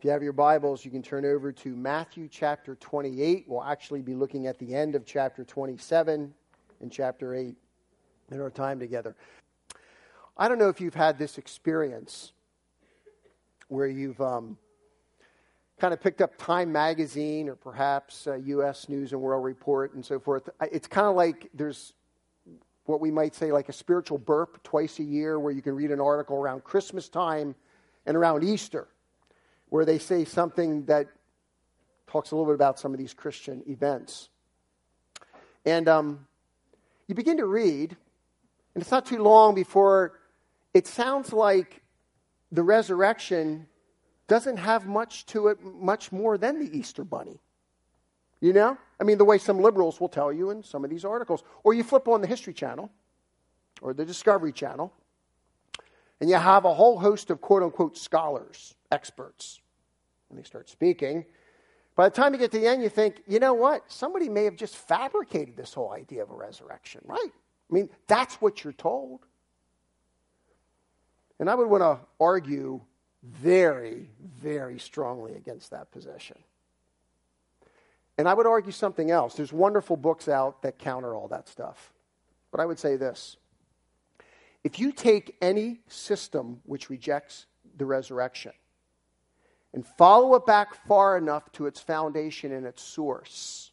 If you have your Bibles, you can turn over to Matthew chapter 28. We'll actually be looking at the end of chapter 27 and chapter 8 in our time together. I don't know if you've had this experience where you've um, kind of picked up Time Magazine or perhaps uh, U.S. News and World Report and so forth. It's kind of like there's what we might say like a spiritual burp twice a year where you can read an article around Christmas time and around Easter where they say something that talks a little bit about some of these Christian events. And um, you begin to read, and it's not too long before it sounds like the resurrection doesn't have much to it, much more than the Easter bunny. You know? I mean, the way some liberals will tell you in some of these articles. Or you flip on the History Channel or the Discovery Channel, and you have a whole host of quote unquote scholars, experts, and they start speaking. By the time you get to the end, you think, you know what? Somebody may have just fabricated this whole idea of a resurrection, right? I mean, that's what you're told. And I would want to argue very, very strongly against that position. And I would argue something else. There's wonderful books out that counter all that stuff. But I would say this if you take any system which rejects the resurrection and follow it back far enough to its foundation and its source,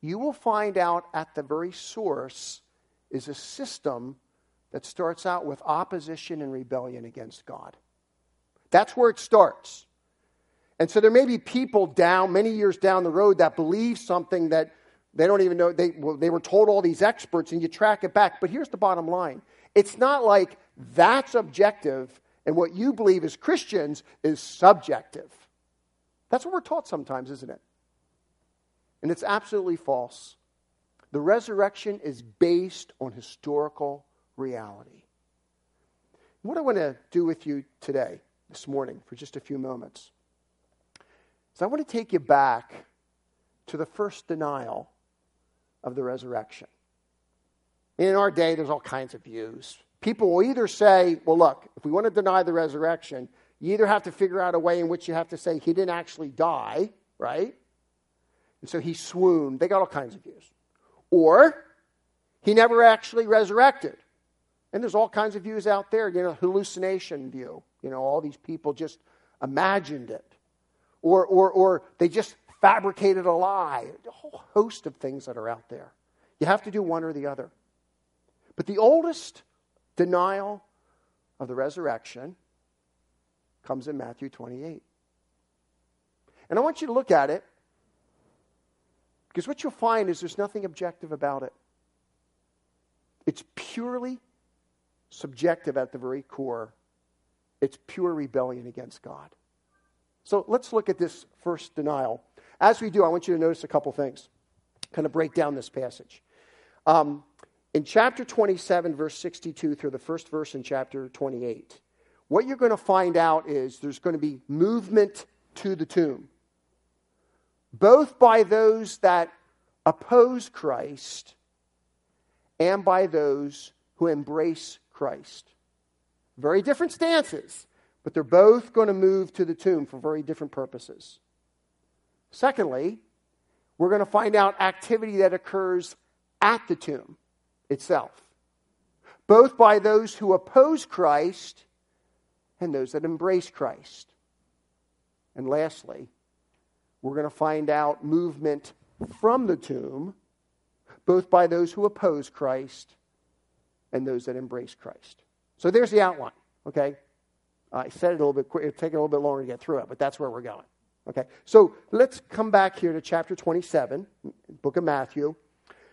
you will find out at the very source is a system that starts out with opposition and rebellion against God. That's where it starts. And so there may be people down, many years down the road, that believe something that they don't even know. They, well, they were told all these experts, and you track it back. But here's the bottom line it's not like that's objective and what you believe as Christians is subjective. That's what we're taught sometimes, isn't it? And it's absolutely false. The resurrection is based on historical reality. What I want to do with you today, this morning, for just a few moments, is I want to take you back to the first denial of the resurrection. In our day, there's all kinds of views. People will either say, well, look, if we want to deny the resurrection, you either have to figure out a way in which you have to say he didn't actually die, right? And so he swooned. They got all kinds of views. Or he never actually resurrected. And there's all kinds of views out there, you know, hallucination view. You know, all these people just imagined it. Or, or, or they just fabricated a lie. A whole host of things that are out there. You have to do one or the other. But the oldest denial of the resurrection comes in Matthew 28. And I want you to look at it because what you'll find is there's nothing objective about it. It's purely subjective at the very core. It's pure rebellion against God. So let's look at this first denial. As we do, I want you to notice a couple things, kind of break down this passage. Um, in chapter 27, verse 62 through the first verse in chapter 28, what you're going to find out is there's going to be movement to the tomb, both by those that oppose Christ and by those who embrace Christ. Very different stances, but they're both going to move to the tomb for very different purposes. Secondly, we're going to find out activity that occurs at the tomb itself, both by those who oppose Christ and those that embrace Christ. And lastly, we're going to find out movement from the tomb, both by those who oppose Christ and those that embrace Christ. So there's the outline, okay? I said it a little bit quick, it'll take a little bit longer to get through it, but that's where we're going. Okay, so let's come back here to chapter 27, book of Matthew,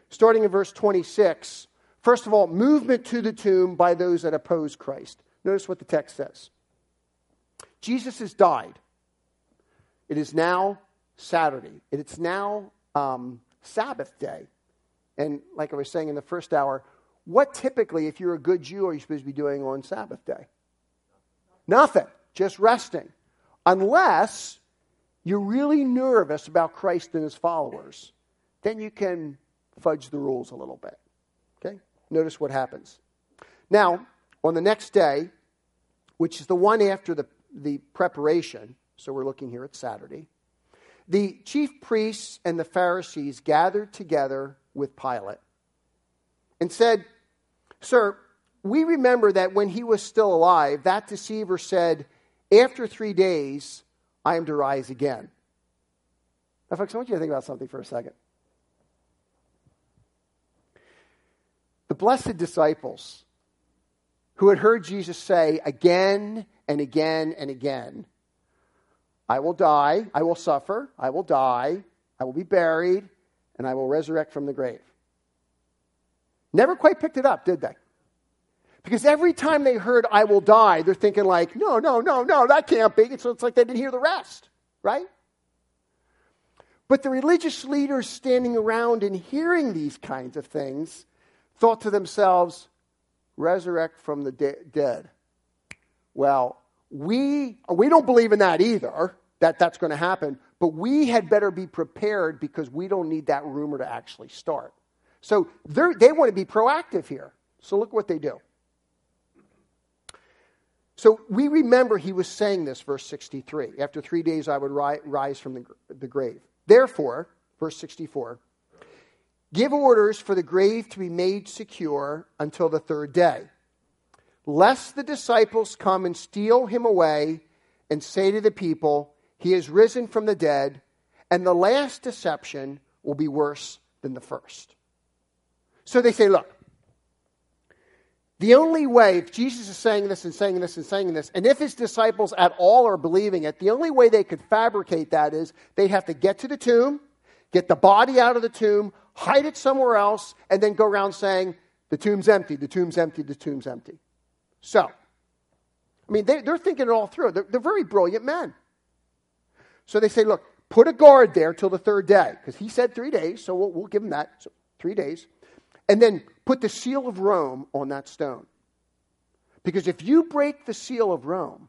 starting in verse 26. First of all, movement to the tomb by those that oppose Christ. Notice what the text says Jesus has died. It is now Saturday. It's now um, Sabbath day. And like I was saying in the first hour, what typically, if you're a good Jew, are you supposed to be doing on Sabbath day? Nothing, just resting. Unless you're really nervous about Christ and his followers, then you can fudge the rules a little bit. Notice what happens. Now, on the next day, which is the one after the, the preparation, So we're looking here at Saturday. The chief priests and the Pharisees gathered together with Pilate and said, Sir, we remember that when he was still alive, that deceiver said, After three days, I am to rise again. Now, folks, I want you to think about something for a second. The blessed disciples who had heard Jesus say again and again and again, I will die, I will suffer, I will die, I will be buried, and I will resurrect from the grave. Never quite picked it up, did they? Because every time they heard, I will die, they're thinking, like, no, no, no, no, that can't be. So it's like they didn't hear the rest, right? But the religious leaders standing around and hearing these kinds of things thought to themselves, resurrect from the de- dead. Well, we, we don't believe in that either, that that's going to happen, but we had better be prepared because we don't need that rumor to actually start. So they want to be proactive here. So look what they do. So we remember he was saying this, verse 63 After three days I would ri- rise from the, the grave. Therefore, verse 64 Give orders for the grave to be made secure until the third day, lest the disciples come and steal him away and say to the people, He has risen from the dead, and the last deception will be worse than the first. So they say, Look, the only way, if Jesus is saying this and saying this and saying this, and if his disciples at all are believing it, the only way they could fabricate that is they'd have to get to the tomb, get the body out of the tomb, hide it somewhere else, and then go around saying, the tomb's empty, the tomb's empty, the tomb's empty. So, I mean, they, are thinking it all through. They're, they're very brilliant men. So they say, look, put a guard there till the third day, because he said three days, so we'll, we'll give him that. So three days. And then put the seal of Rome on that stone. Because if you break the seal of Rome,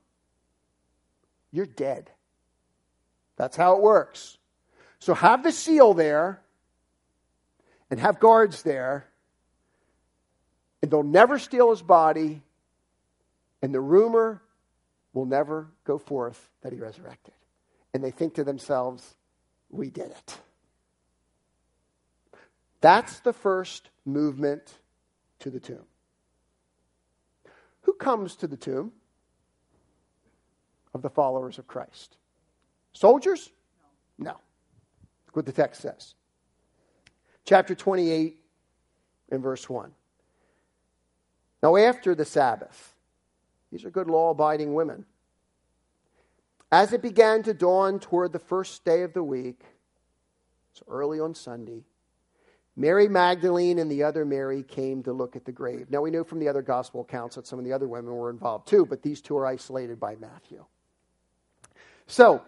you're dead. That's how it works. So have the seal there and have guards there, and they'll never steal his body, and the rumor will never go forth that he resurrected. And they think to themselves, we did it. That's the first movement to the tomb. Who comes to the tomb of the followers of Christ? Soldiers? No. Look what the text says chapter 28 and verse 1. Now, after the Sabbath, these are good law abiding women. As it began to dawn toward the first day of the week, so early on Sunday, Mary Magdalene and the other Mary came to look at the grave. Now, we know from the other gospel accounts that some of the other women were involved too, but these two are isolated by Matthew. So,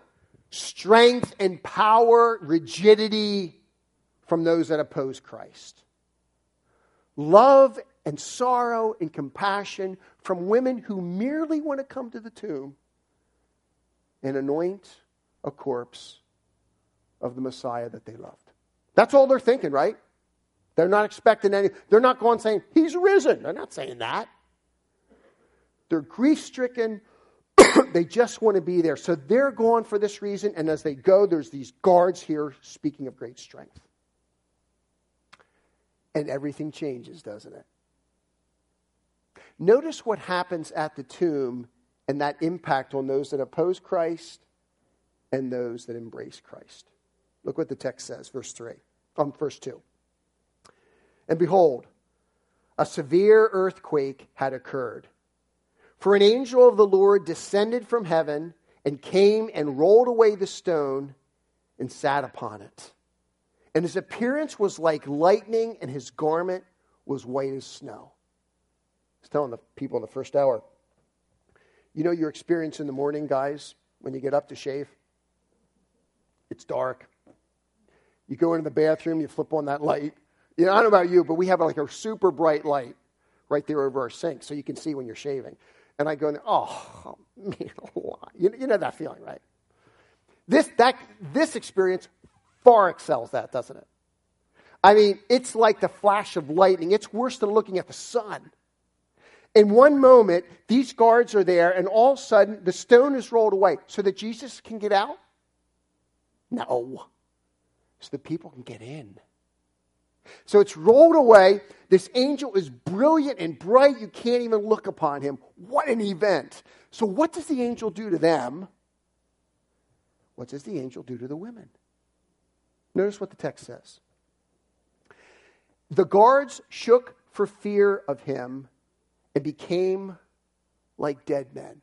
strength and power, rigidity, from those that oppose Christ. Love and sorrow and compassion from women who merely want to come to the tomb and anoint a corpse of the Messiah that they loved. That's all they're thinking, right? They're not expecting any, they're not going saying, He's risen. They're not saying that. They're grief stricken. they just want to be there. So they're going for this reason. And as they go, there's these guards here speaking of great strength and everything changes, doesn't it? Notice what happens at the tomb and that impact on those that oppose Christ and those that embrace Christ. Look what the text says, verse 3, um, verse 2. And behold, a severe earthquake had occurred. For an angel of the Lord descended from heaven and came and rolled away the stone and sat upon it. And his appearance was like lightning, and his garment was white as snow. He's telling the people in the first hour. You know your experience in the morning, guys, when you get up to shave? It's dark. You go into the bathroom, you flip on that light. You know, I don't know about you, but we have like a super bright light right there over our sink so you can see when you're shaving. And I go, in there, oh, man, you, you know that feeling, right? This, that, this experience far excels that, doesn't it? I mean, it's like the flash of lightning. It's worse than looking at the sun. In one moment, these guards are there, and all of a sudden, the stone is rolled away so that Jesus can get out? No. So the people can get in. So it's rolled away. This angel is brilliant and bright. You can't even look upon him. What an event. So, what does the angel do to them? What does the angel do to the women? Notice what the text says. The guards shook for fear of him and became like dead men.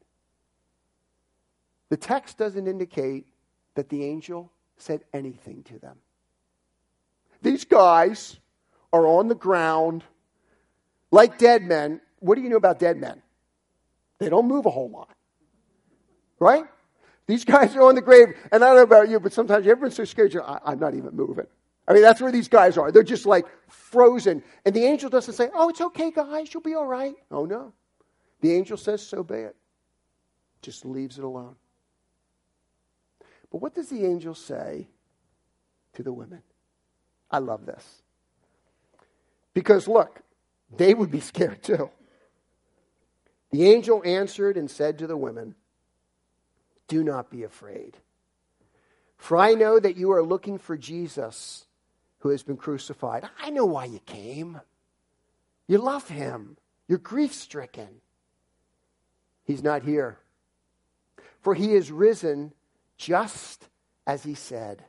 The text doesn't indicate that the angel said anything to them. These guys are on the ground like dead men. What do you know about dead men? They don't move a whole lot. Right? These guys are on the grave, and I don't know about you, but sometimes everyone's so scared, you're, I, I'm not even moving. I mean, that's where these guys are. They're just like frozen. And the angel doesn't say, Oh, it's okay, guys, you'll be all right. Oh, no. The angel says, So be it. Just leaves it alone. But what does the angel say to the women? I love this. Because look, they would be scared too. The angel answered and said to the women, Do not be afraid. For I know that you are looking for Jesus who has been crucified. I know why you came. You love him, you're grief stricken. He's not here. For he is risen just as he said.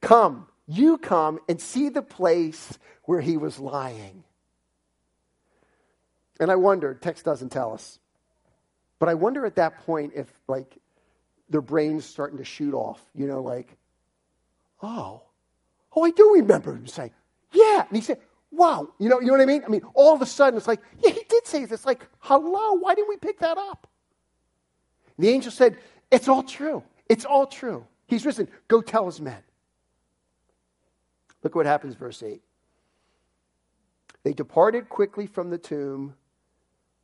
Come, you come and see the place where he was lying. And I wondered, text doesn't tell us, but I wonder at that point if, like, their brains starting to shoot off, you know, like, oh, oh, I do remember him saying, yeah. And he said, wow, you know, you know what I mean? I mean, all of a sudden it's like, yeah, he did say this. Like, hello, why didn't we pick that up? And the angel said, it's all true. It's all true. He's risen. Go tell his men. Look what happens, verse 8. They departed quickly from the tomb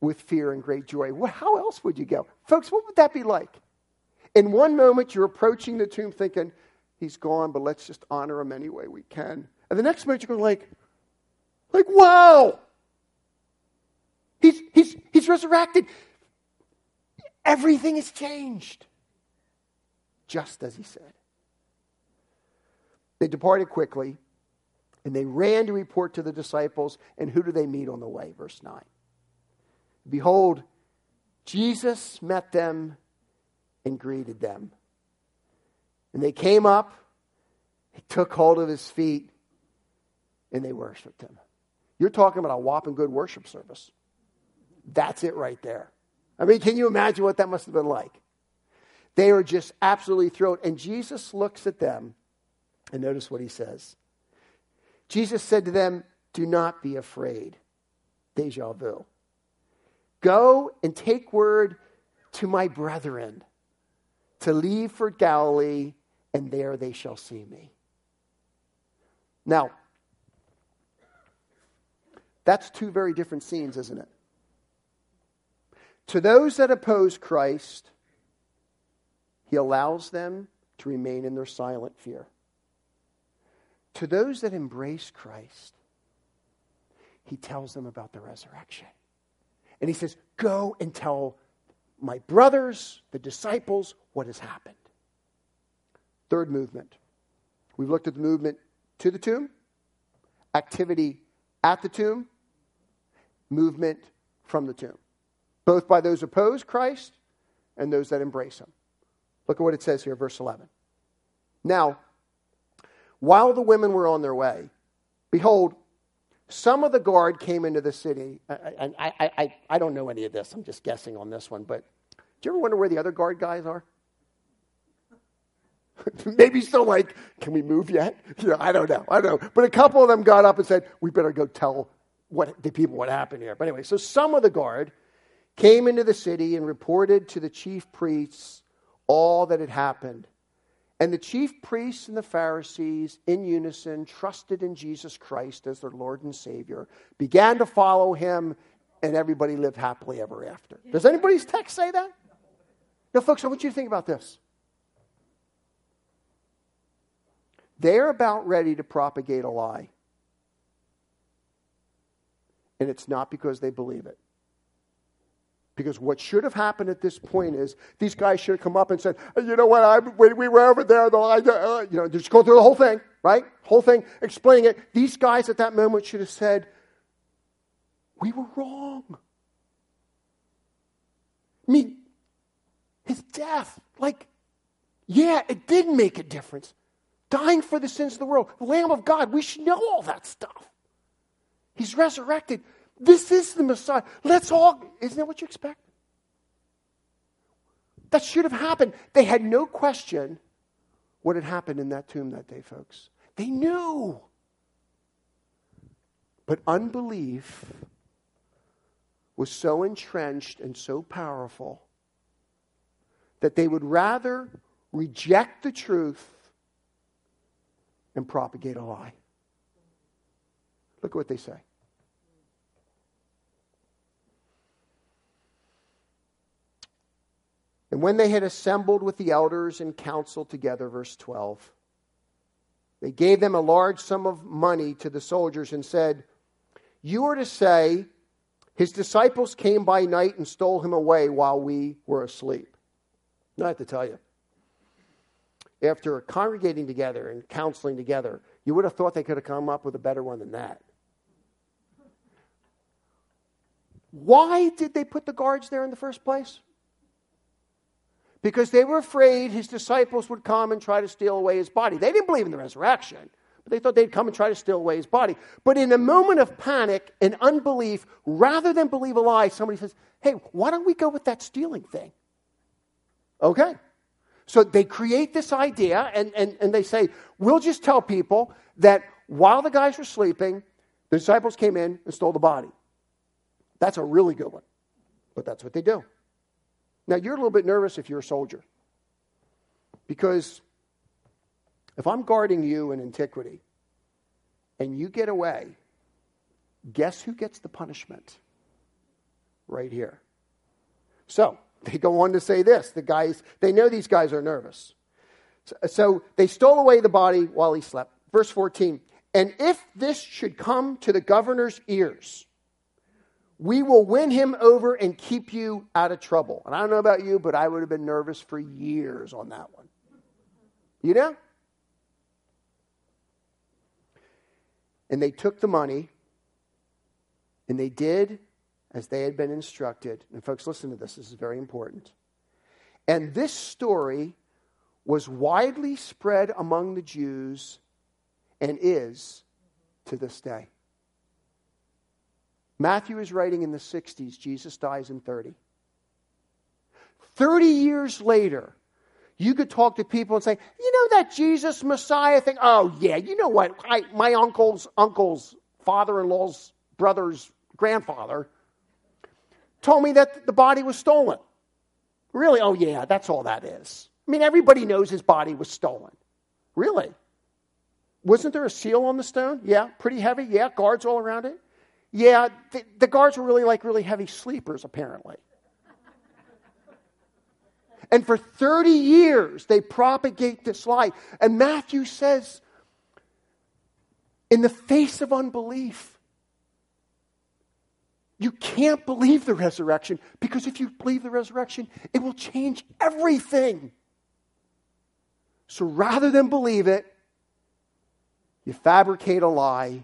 with fear and great joy. Well, how else would you go? Folks, what would that be like? In one moment, you're approaching the tomb thinking, he's gone, but let's just honor him any way we can. And the next moment, you're going like, like, wow! He's, he's, he's resurrected. Everything has changed. Just as he said. They departed quickly and they ran to report to the disciples. And who do they meet on the way? Verse 9. Behold, Jesus met them and greeted them. And they came up, he took hold of his feet, and they worshiped him. You're talking about a whopping good worship service. That's it right there. I mean, can you imagine what that must have been like? They are just absolutely thrilled. And Jesus looks at them, and notice what he says. Jesus said to them, Do not be afraid. Deja vu. Go and take word to my brethren to leave for Galilee, and there they shall see me. Now, that's two very different scenes, isn't it? To those that oppose Christ, he allows them to remain in their silent fear. To those that embrace Christ, he tells them about the resurrection. And he says, Go and tell my brothers, the disciples, what has happened. Third movement. We've looked at the movement to the tomb, activity at the tomb, movement from the tomb, both by those opposed Christ and those that embrace him. Look at what it says here, verse 11. Now, while the women were on their way, behold, some of the guard came into the city. I, I, I, I, don't know any of this. I'm just guessing on this one. But do you ever wonder where the other guard guys are? Maybe still like, can we move yet? You know, I don't know. I don't know. But a couple of them got up and said, we better go tell what the people what happened here. But anyway, so some of the guard came into the city and reported to the chief priests all that had happened. And the chief priests and the Pharisees, in unison, trusted in Jesus Christ as their Lord and Savior, began to follow him, and everybody lived happily ever after. Does anybody's text say that? Now, folks, I want you to think about this. They're about ready to propagate a lie. And it's not because they believe it. Because what should have happened at this point is these guys should have come up and said, you know what, I, we, we were over there, the, uh, you know, just go through the whole thing, right? Whole thing, explaining it. These guys at that moment should have said, we were wrong. I mean, his death, like, yeah, it did make a difference. Dying for the sins of the world, Lamb of God, we should know all that stuff. He's resurrected. This is the Messiah. Let's all, isn't that what you expect? That should have happened. They had no question what had happened in that tomb that day, folks. They knew. But unbelief was so entrenched and so powerful that they would rather reject the truth and propagate a lie. Look at what they say. And when they had assembled with the elders and council together, verse 12, they gave them a large sum of money to the soldiers and said, You are to say, His disciples came by night and stole him away while we were asleep. I have to tell you, after congregating together and counseling together, you would have thought they could have come up with a better one than that. Why did they put the guards there in the first place? because they were afraid his disciples would come and try to steal away his body. They didn't believe in the resurrection, but they thought they'd come and try to steal away his body. But in a moment of panic and unbelief, rather than believe a lie, somebody says, Hey, why don't we go with that stealing thing? Okay. So they create this idea and, and, and they say, We'll just tell people that while the guys were sleeping, the disciples came in and stole the body. That's a really good one. But that's what they do. Now, you're a little bit nervous if you're a soldier. Because if I'm guarding you in antiquity and you get away, guess who gets the punishment? Right here. So, they go on to say this. The guys, they know these guys are nervous. So, they stole away the body while he slept. Verse 14. And if this should come to the governor's ears, we will win him over and keep you out of trouble. And I don't know about you, but I would have been nervous for years on that one. You know? And they took the money and they did as they had been instructed. And folks, listen to this. This is very important. And this story was widely spread among the Jews and is to this day. Matthew is writing in the 60s, Jesus dies in 30. 30 years later, you could talk to people and say, you know that Jesus Messiah thing? Oh, yeah, you know what? I, my uncle's uncle's father in law's brother's grandfather told me that the body was stolen. Really? Oh, yeah, that's all that is. I mean, everybody knows his body was stolen. Really? Wasn't there a seal on the stone? Yeah, pretty heavy. Yeah, guards all around it. Yeah, the, the guards were really like really heavy sleepers, apparently. And for 30 years, they propagate this lie. And Matthew says, in the face of unbelief, you can't believe the resurrection because if you believe the resurrection, it will change everything. So rather than believe it, you fabricate a lie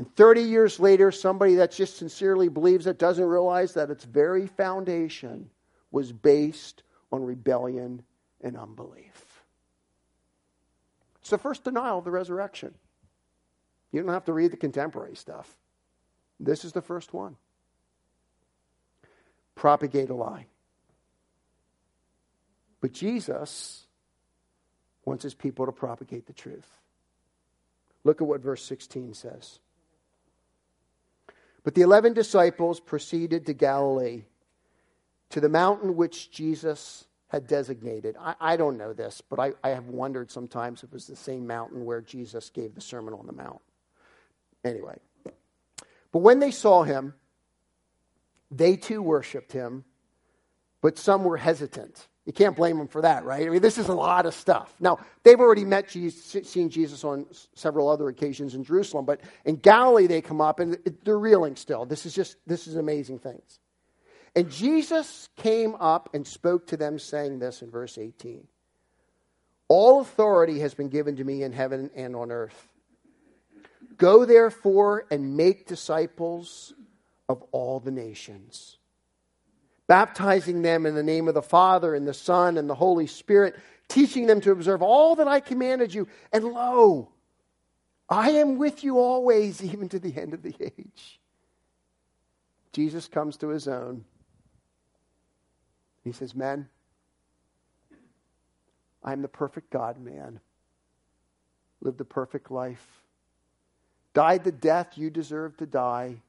and 30 years later, somebody that just sincerely believes it doesn't realize that its very foundation was based on rebellion and unbelief. It's the first denial of the resurrection. You don't have to read the contemporary stuff. This is the first one. Propagate a lie. But Jesus wants his people to propagate the truth. Look at what verse 16 says. But the eleven disciples proceeded to Galilee, to the mountain which Jesus had designated. I, I don't know this, but I, I have wondered sometimes if it was the same mountain where Jesus gave the Sermon on the Mount. Anyway. But when they saw him, they too worshiped him, but some were hesitant. You can't blame them for that, right? I mean, this is a lot of stuff. Now, they've already met Jesus, seen Jesus on several other occasions in Jerusalem, but in Galilee they come up and they're reeling still. This is just, this is amazing things. And Jesus came up and spoke to them, saying this in verse 18 All authority has been given to me in heaven and on earth. Go therefore and make disciples of all the nations, baptizing them in the name of the Father and the Son and the Holy Spirit, teaching them to observe all that I commanded you. And lo, I am with you always, even to the end of the age. Jesus comes to his own. He says, Men, I am the perfect God man, lived the perfect life, died the death you deserve to die,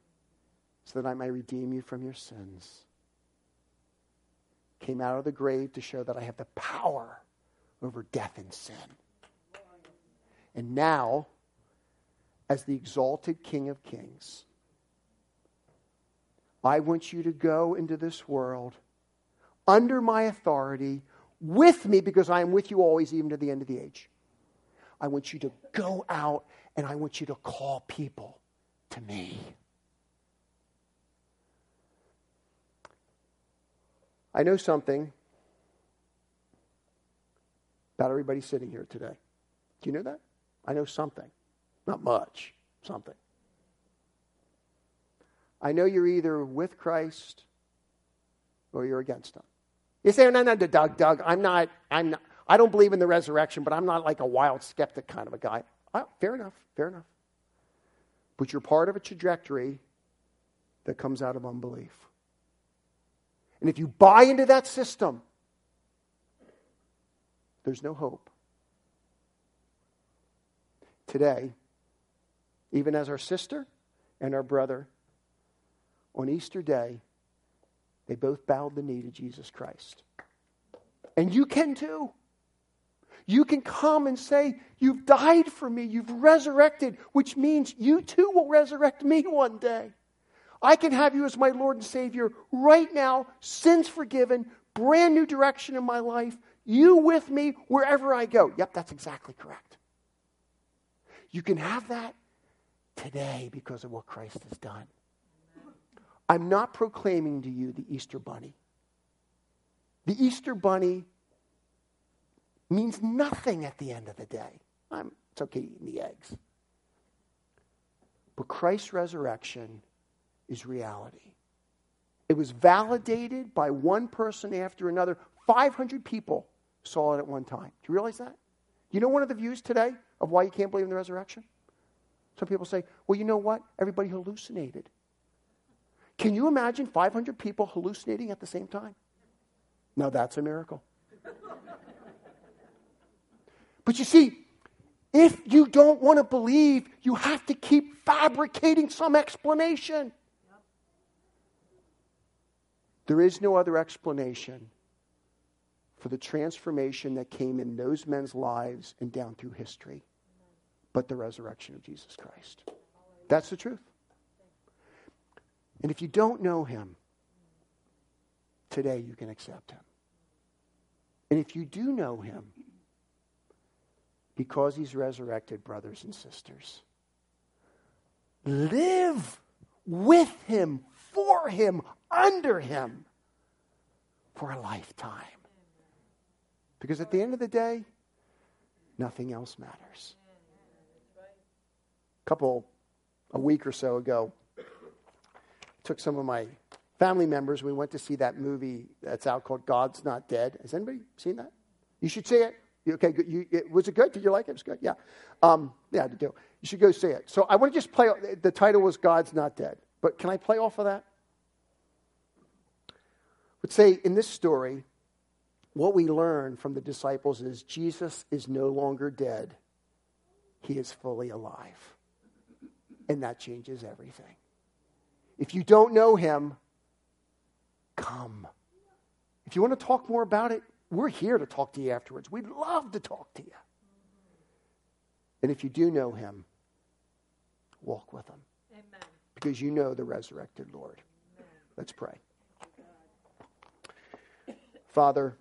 so that I may redeem you from your sins. Came out of the grave to show that I have the power over death and sin. And now, as the exalted King of Kings, I want you to go into this world under my authority with me because I am with you always, even to the end of the age. I want you to go out and I want you to call people to me. I know something about everybody sitting here today. Do you know that? I know something. Not much, something. I know you're either with Christ or you're against him. You say, no, no, no, Doug, Doug, I'm not, I'm not, I don't believe in the resurrection, but I'm not like a wild skeptic kind of a guy. Oh, fair enough, fair enough. But you're part of a trajectory that comes out of unbelief. And if you buy into that system, there's no hope. Today, even as our sister and our brother, on Easter Day, they both bowed the knee to Jesus Christ. And you can too. You can come and say, You've died for me, you've resurrected, which means you too will resurrect me one day. I can have you as my Lord and Savior right now, sins forgiven, brand new direction in my life, you with me wherever I go. Yep, that's exactly correct. You can have that today because of what Christ has done. I'm not proclaiming to you the Easter bunny. The Easter bunny means nothing at the end of the day. I'm, it's okay eating the eggs. But Christ's resurrection is reality. It was validated by one person after another. 500 people saw it at one time. Do you realize that? You know one of the views today of why you can't believe in the resurrection? Some people say, well, you know what? Everybody hallucinated. Can you imagine 500 people hallucinating at the same time? Now that's a miracle. But you see, if you don't want to believe, you have to keep fabricating some explanation. There is no other explanation for the transformation that came in those men's lives and down through history but the resurrection of Jesus Christ. That's the truth. And if you don't know him, today you can accept him. And if you do know him, because he's resurrected, brothers and sisters, live with him, for him, under him, for a lifetime. Because at the end of the day, nothing else matters. A couple, a week or so ago, took some of my family members. We went to see that movie that's out called God's Not Dead. Has anybody seen that? You should see it. Okay. You, it, was it good? Did you like it? It was good. Yeah. Um, yeah, to do. You should go see it. So I want to just play. The title was God's Not Dead. But can I play off of that? Would say in this story, what we learn from the disciples is Jesus is no longer dead. He is fully alive. And that changes everything. If you don't know him, come. If you want to talk more about it, we're here to talk to you afterwards. We'd love to talk to you. And if you do know him, walk with him. Amen. Because you know the resurrected Lord. Amen. Let's pray. Father,